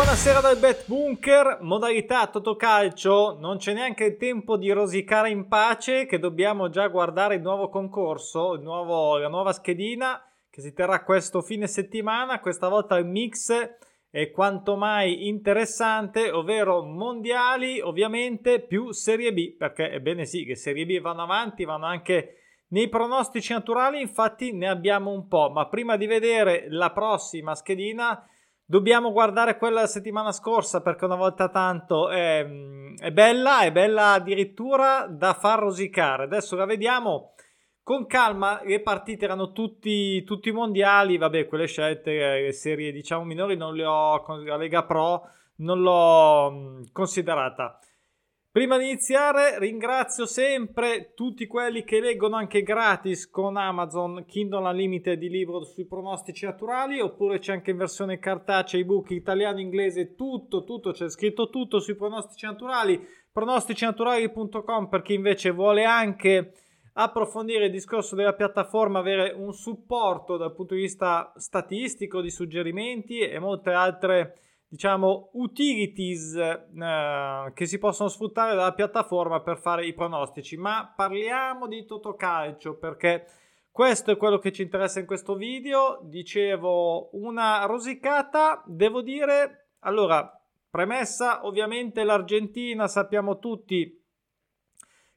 Buonasera dal Bet Bunker, modalità Totocalcio, non c'è neanche il tempo di rosicare in pace che dobbiamo già guardare il nuovo concorso, il nuovo, la nuova schedina che si terrà questo fine settimana, questa volta il mix è quanto mai interessante, ovvero mondiali ovviamente più Serie B, perché è bene sì che Serie B vanno avanti, vanno anche nei pronostici naturali, infatti ne abbiamo un po', ma prima di vedere la prossima schedina dobbiamo guardare quella della settimana scorsa perché una volta tanto è, è bella, è bella addirittura da far rosicare. Adesso la vediamo con calma, le partite erano tutti, tutti mondiali, vabbè, quelle scelte, eh, le serie diciamo minori non le ho, la Lega Pro non l'ho mm, considerata. Prima di iniziare ringrazio sempre tutti quelli che leggono anche gratis con Amazon Kindle Unlimited di libro sui pronostici naturali oppure c'è anche in versione cartacea ebook italiano, inglese, tutto, tutto, c'è scritto tutto sui pronostici naturali, pronosticinaturali.com per chi invece vuole anche approfondire il discorso della piattaforma, avere un supporto dal punto di vista statistico, di suggerimenti e molte altre diciamo utilities eh, che si possono sfruttare dalla piattaforma per fare i pronostici. Ma parliamo di Totocalcio perché questo è quello che ci interessa in questo video. Dicevo una rosicata devo dire. Allora premessa ovviamente l'Argentina sappiamo tutti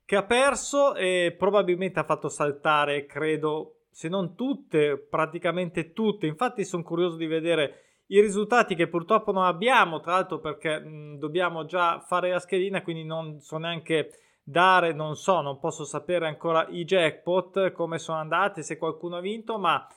che ha perso e probabilmente ha fatto saltare, credo, se non tutte, praticamente tutte. Infatti sono curioso di vedere i risultati che purtroppo non abbiamo, tra l'altro perché mh, dobbiamo già fare la schedina, quindi non so neanche dare, non so, non posso sapere ancora i jackpot, come sono andati, se qualcuno ha vinto, ma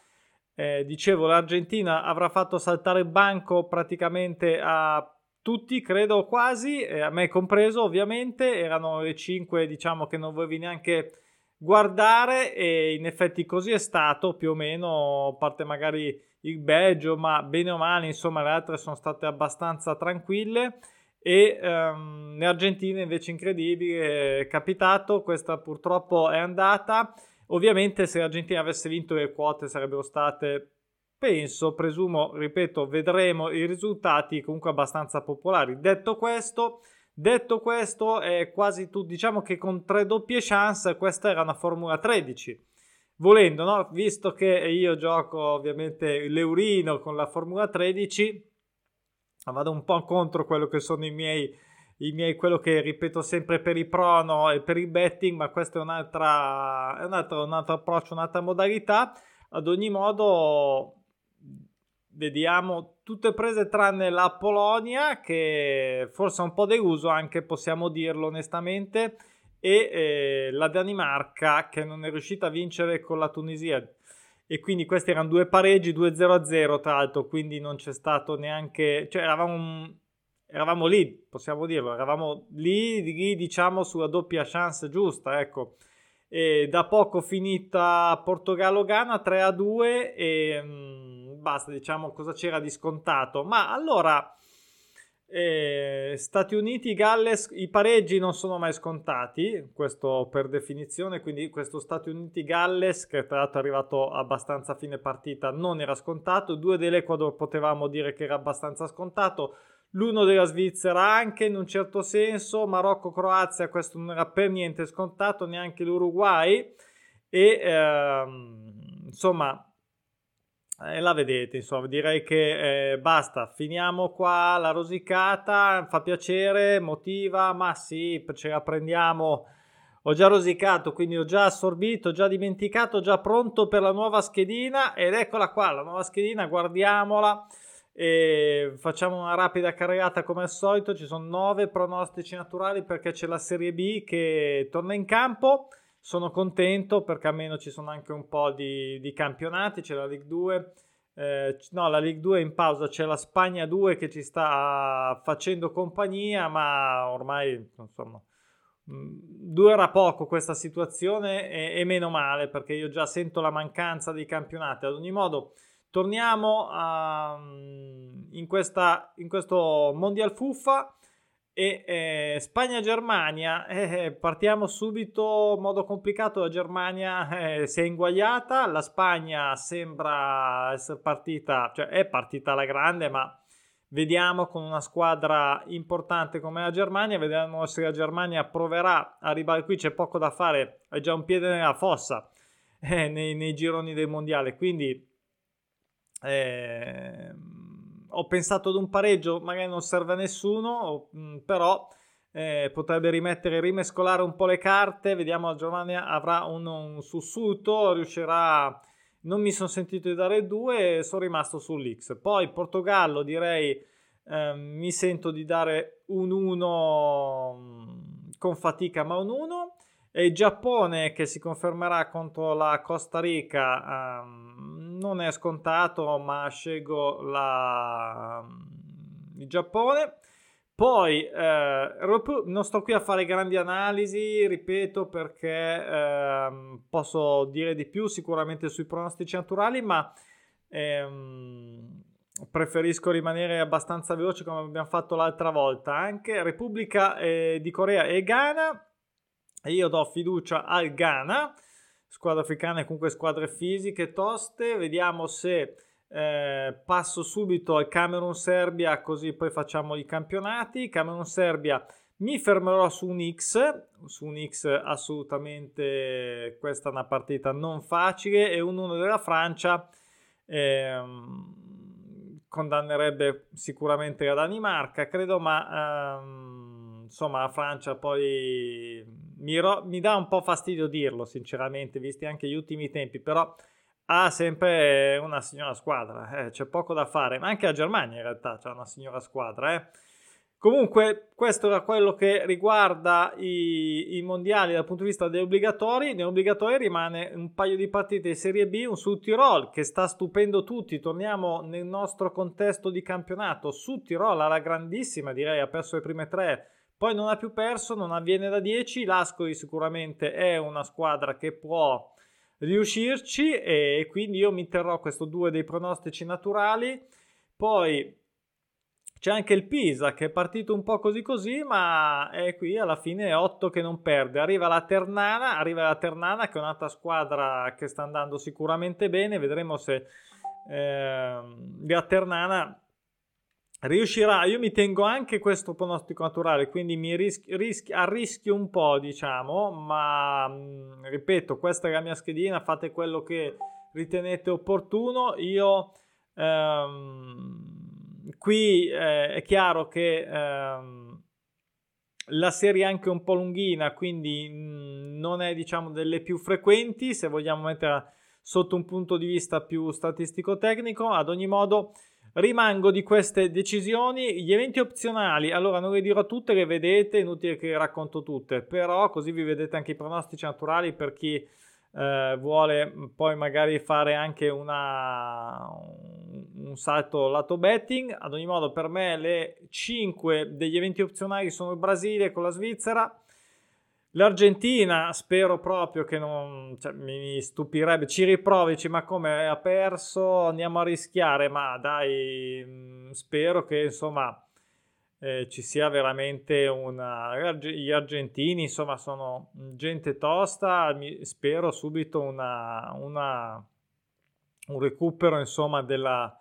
eh, dicevo l'Argentina avrà fatto saltare il banco praticamente a tutti, credo quasi, eh, a me compreso ovviamente, erano le 5 diciamo che non volevi neanche guardare e in effetti così è stato più o meno, a parte magari il Belgio, ma bene o male, insomma, le altre sono state abbastanza tranquille e le Argentine invece incredibile, è capitato, questa purtroppo è andata. Ovviamente se l'Argentina avesse vinto le quote sarebbero state penso, presumo, ripeto, vedremo i risultati comunque abbastanza popolari. Detto questo, detto questo, è quasi tu, diciamo che con tre doppie chance questa era una Formula 13. Volendo, no? Visto che io gioco ovviamente l'Eurino con la Formula 13, vado un po' contro quello che sono i miei, i miei quello che ripeto sempre per i prono e per il betting, ma questo è un'altra, è un altro, un altro approccio, un'altra modalità. Ad ogni modo, vediamo tutte prese tranne la Polonia che forse è un po' deluso anche possiamo dirlo onestamente e eh, la Danimarca che non è riuscita a vincere con la Tunisia e quindi questi erano due pareggi 2-0-0 tra l'altro quindi non c'è stato neanche cioè eravamo, eravamo lì possiamo dirlo eravamo lì, lì diciamo sulla doppia chance giusta ecco e da poco finita Portogallo-Ghana 3-2 e mh, mm, basta, diciamo cosa c'era di scontato. Ma allora, eh, Stati Uniti, Galles, i pareggi non sono mai scontati, questo per definizione, quindi questo Stati Uniti-Galles, che tra l'altro è arrivato abbastanza a fine partita, non era scontato. Due dell'Ecuador potevamo dire che era abbastanza scontato. L'uno della Svizzera anche in un certo senso, Marocco-Croazia questo non era per niente scontato, neanche l'Uruguay. E ehm, insomma eh, la vedete, insomma, direi che eh, basta, finiamo qua la rosicata, fa piacere, motiva, ma sì, ce la prendiamo. Ho già rosicato, quindi ho già assorbito, già dimenticato, già pronto per la nuova schedina ed eccola qua, la nuova schedina, guardiamola. E facciamo una rapida carregata come al solito. Ci sono nove pronostici naturali perché c'è la Serie B che torna in campo. Sono contento perché almeno ci sono anche un po' di, di campionati. C'è la Ligue 2. Eh, no, la Ligue 2 è in pausa. C'è la Spagna 2 che ci sta facendo compagnia, ma ormai insomma mm, durerà poco questa situazione e, e meno male perché io già sento la mancanza dei campionati. Ad ogni modo torniamo a, mm, in, questa, in questo Mondial Fuffa e eh, Spagna-Germania. Eh, eh, partiamo subito in modo complicato. La Germania eh, si è inguagliata, la Spagna sembra essere partita, cioè è partita alla grande, ma Vediamo con una squadra importante come la Germania, vediamo se la Germania proverà a arrivare qui, c'è poco da fare, è già un piede nella fossa eh, nei, nei, gironi del mondiale, quindi eh, ho pensato ad un pareggio, magari non serve a nessuno, mm, però eh, potrebbe rimettere, rimescolare un po' le carte, vediamo Germania avrà un, un sussulto, riuscirà non mi sono sentito di dare 2 e sono rimasto sull'X. Poi Portogallo direi eh, mi sento di dare un 1 mm, con fatica ma un 1 e Giappone che si confermerà contro la Costa Rica um, non è scontato ma scelgo la, il Giappone. Poi eh, non sto qui a fare grandi analisi, ripeto, perché eh, posso dire di più sicuramente sui pronostici naturali, ma ehm, preferisco rimanere abbastanza veloce come abbiamo fatto l'altra volta. Anche Repubblica eh, di Corea e Ghana, io do fiducia al Ghana, squadra africana e comunque squadre fisiche toste, vediamo se eh, passo subito al Camerun-Serbia, così poi facciamo i campionati. Camerun-Serbia mi fermerò su un X, su un X assolutamente questa è una partita non facile e un 1 della Francia ehm, condannerebbe sicuramente la Danimarca, credo, ma ehm, insomma la Francia poi mi, ro- mi dà un po' fastidio dirlo sinceramente, visti anche gli ultimi tempi, però ha sempre una signora squadra, eh, c'è poco da fare, ma anche la Germania in realtà c'è una signora squadra. Eh. Comunque, questo era quello che riguarda i, i, mondiali dal punto di vista degli obbligatori. Negli obbligatori rimane un paio di partite di Serie B, un Sud Tirol che sta stupendo tutti. Torniamo nel nostro contesto di campionato. Sud Tirol alla grandissima, direi, ha perso le prime tre, poi non ha più perso, non avviene da 10. L'Ascoli sicuramente è una squadra che può riuscirci e quindi io mi terrò questo due dei pronostici naturali. Poi c'è anche il Pisa che è partito un po' così così, ma è qui alla fine 8 che non perde. Arriva la Ternana, arriva la Ternana che è un'altra squadra che sta andando sicuramente bene. Vedremo se eh, la Ternana riuscirà. Io mi tengo anche questo pronostico naturale, quindi mi rischi, rischi, arrischio un po', diciamo, ma mm, ripeto, questa è la mia schedina, fate quello che ritenete opportuno. Io ehm, qui eh, è chiaro che ehm, la serie è anche un po' lunghina, quindi mh, mm, non è, diciamo, delle più frequenti, se vogliamo metterla sotto un punto di vista più statistico-tecnico. Ad ogni modo, rimango di queste decisioni. Gli eventi opzionali, allora non le dirò tutte, le vedete, inutile che le racconto tutte, però così vi vedete anche i pronostici naturali per chi eh, vuole poi magari fare anche una, un salto lato betting. Ad ogni modo, per me le 5 degli eventi opzionali sono il Brasile con la Svizzera L'Argentina spero proprio che non cioè, mi stupirebbe, ci riprovici, ma come ha perso, andiamo a rischiare, ma dai, mm, spero che insomma eh, ci sia veramente una... Gli argentini insomma sono gente tosta, spero subito una, una, un recupero insomma della,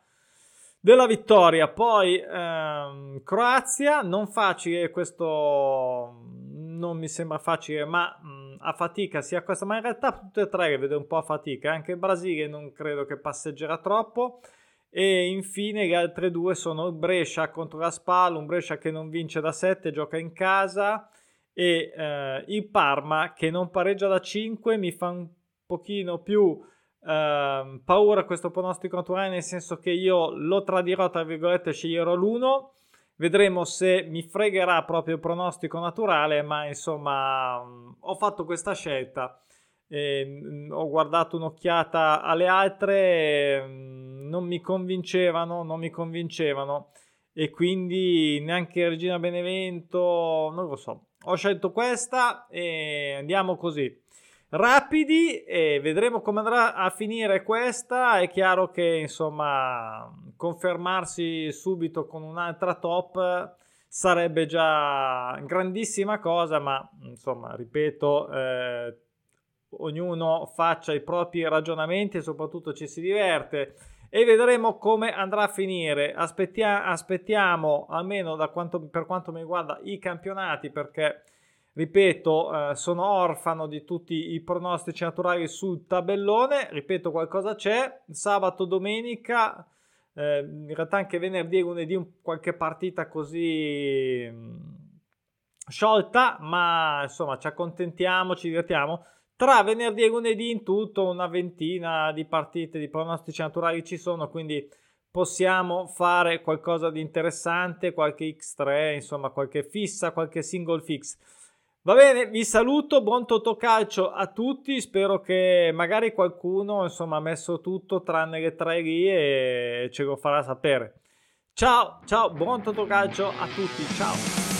della vittoria. Poi ehm, Croazia, non facile questo non mi sembra facile, ma mh, a fatica sia questa, ma in realtà tutte e tre le vedo un po' a fatica. Anche il Brasile non credo che passeggerà troppo. E infine le altre due sono Brescia contro la Spal, un Brescia che non vince da 7, gioca in casa, e eh, il Parma che non pareggia da 5, mi fa un pochino più eh, paura questo pronostico naturale, nel senso che io lo tradirò, tra virgolette, sceglierò l'1 Vedremo se mi fregherà proprio il pronostico naturale, ma insomma ho fatto questa scelta. E, ho guardato un'occhiata alle altre, non mi convincevano, non mi convincevano e quindi neanche Regina Benevento, non lo so. Ho scelto questa e andiamo così rapidi e vedremo come andrà a finire questa. È chiaro che insomma confermarsi subito con un'altra top sarebbe già grandissima cosa, ma insomma ripeto, eh, ognuno faccia i propri ragionamenti e soprattutto ci si diverte. e vedremo come andrà a finire. Aspettia- aspettiamo almeno quanto, per quanto mi riguarda i campionati perché ripeto eh, sono orfano di tutti i pronostici naturali sul tabellone. Ripeto qualcosa c'è. Sabato domenica eh, in realtà anche venerdì e lunedì un, qualche partita così mm, sciolta ma insomma ci accontentiamo ci divertiamo. Tra venerdì e lunedì in tutto una ventina di partite di pronostici naturali ci sono, quindi possiamo fare qualcosa di interessante, qualche X3, insomma qualche fissa, qualche single fix. Va bene, vi saluto, buon totocalcio a tutti, spero che magari qualcuno insomma ha messo tutto tranne le tre lì e ce lo farà sapere. Ciao, ciao, buon totocalcio a tutti, ciao!